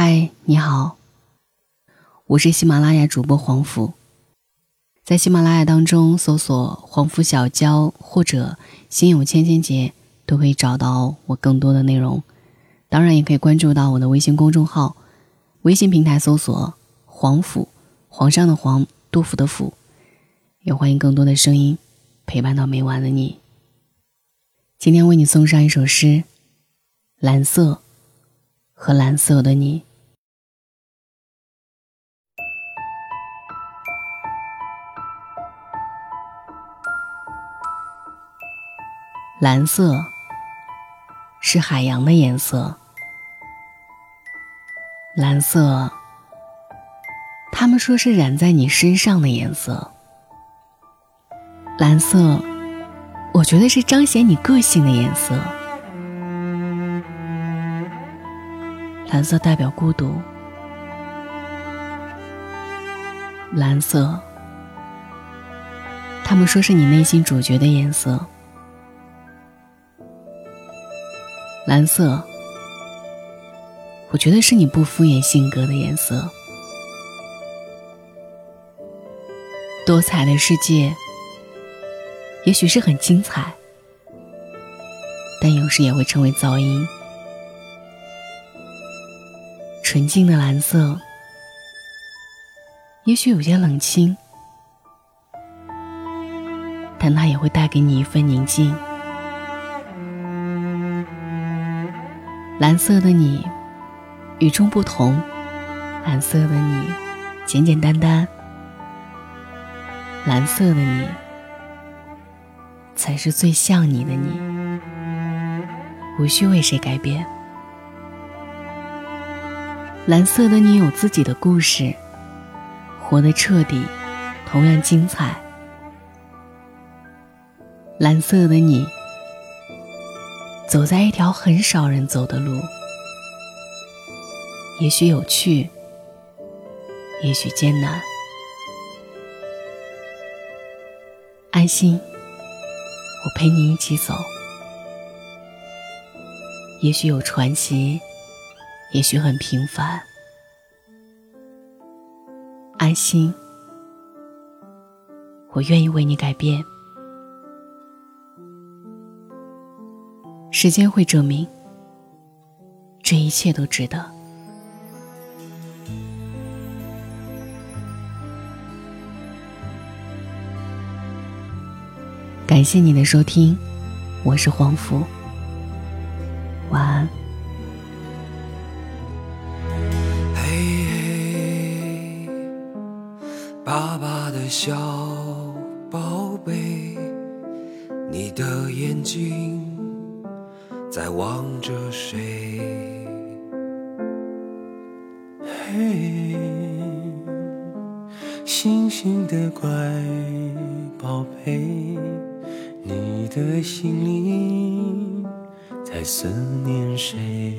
嗨，你好，我是喜马拉雅主播黄甫。在喜马拉雅当中搜索“黄甫小娇”或者“心有千千结”，都可以找到我更多的内容。当然，也可以关注到我的微信公众号，微信平台搜索“黄甫”，皇上的皇，杜甫的甫。也欢迎更多的声音陪伴到每晚的你。今天为你送上一首诗，《蓝色》和蓝色的你。蓝色是海洋的颜色，蓝色，他们说是染在你身上的颜色。蓝色，我觉得是彰显你个性的颜色。蓝色代表孤独，蓝色，他们说是你内心主角的颜色。蓝色，我觉得是你不敷衍性格的颜色。多彩的世界，也许是很精彩，但有时也会成为噪音。纯净的蓝色，也许有些冷清，但它也会带给你一份宁静。蓝色的你，与众不同；蓝色的你，简简单单；蓝色的你，才是最像你的你，无需为谁改变。蓝色的你有自己的故事，活得彻底，同样精彩。蓝色的你。走在一条很少人走的路，也许有趣，也许艰难。安心，我陪你一起走。也许有传奇，也许很平凡。安心，我愿意为你改变。时间会证明，这一切都值得。感谢你的收听，我是黄福，晚安。嘿嘿，爸爸的小宝贝，你的眼睛。在望着谁？嘿，星星的乖宝贝，你的心里在思念谁？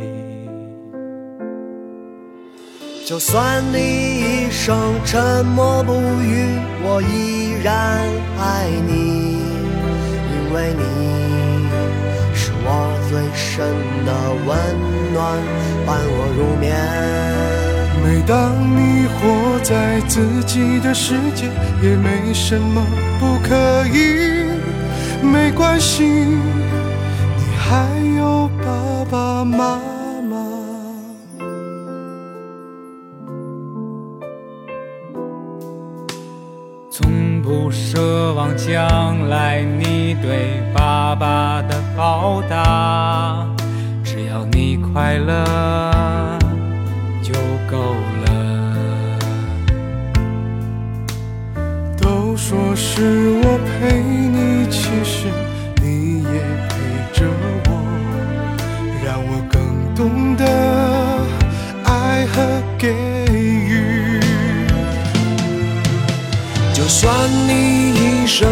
就算你一生沉默不语，我依然爱你，因为你。最深的温暖伴我入眠。每当你活在自己的世界，也没什么不可以。没关系，你还有爸爸妈妈。从不奢望将来你对爸爸的。报答，只要你快乐就够了。都说是我陪你，其实你也陪着我，让我更懂得爱和给予。就算你一生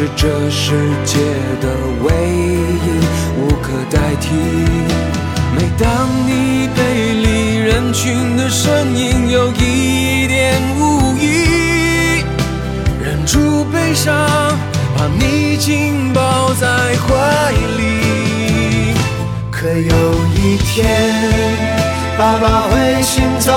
是这世界的唯一，无可代替。每当你背离人群的身影有一点无意，忍住悲伤，把你紧抱在怀里。可有一天，爸爸会先走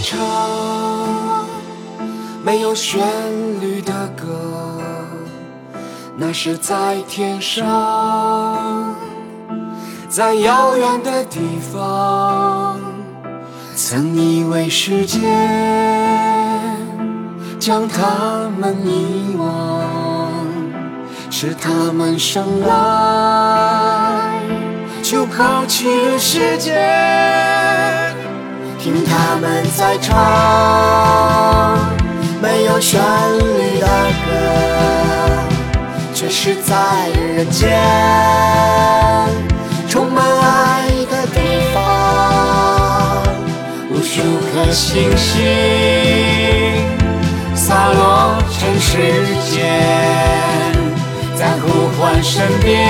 唱没有旋律的歌，那是在天上，在遥远的地方，曾以为时间将他们遗忘，是他们生来就抛弃了世界。听他们在唱没有旋律的歌，却是在人间充满爱的地方。无数颗星星洒落尘世间，在呼唤身边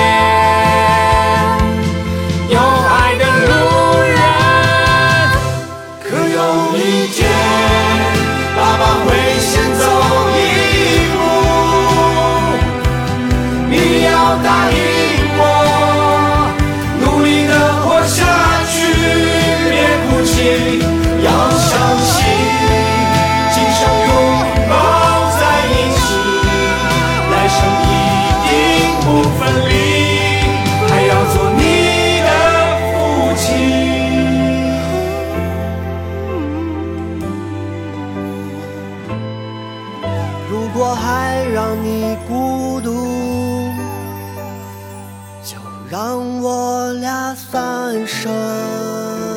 我俩三生。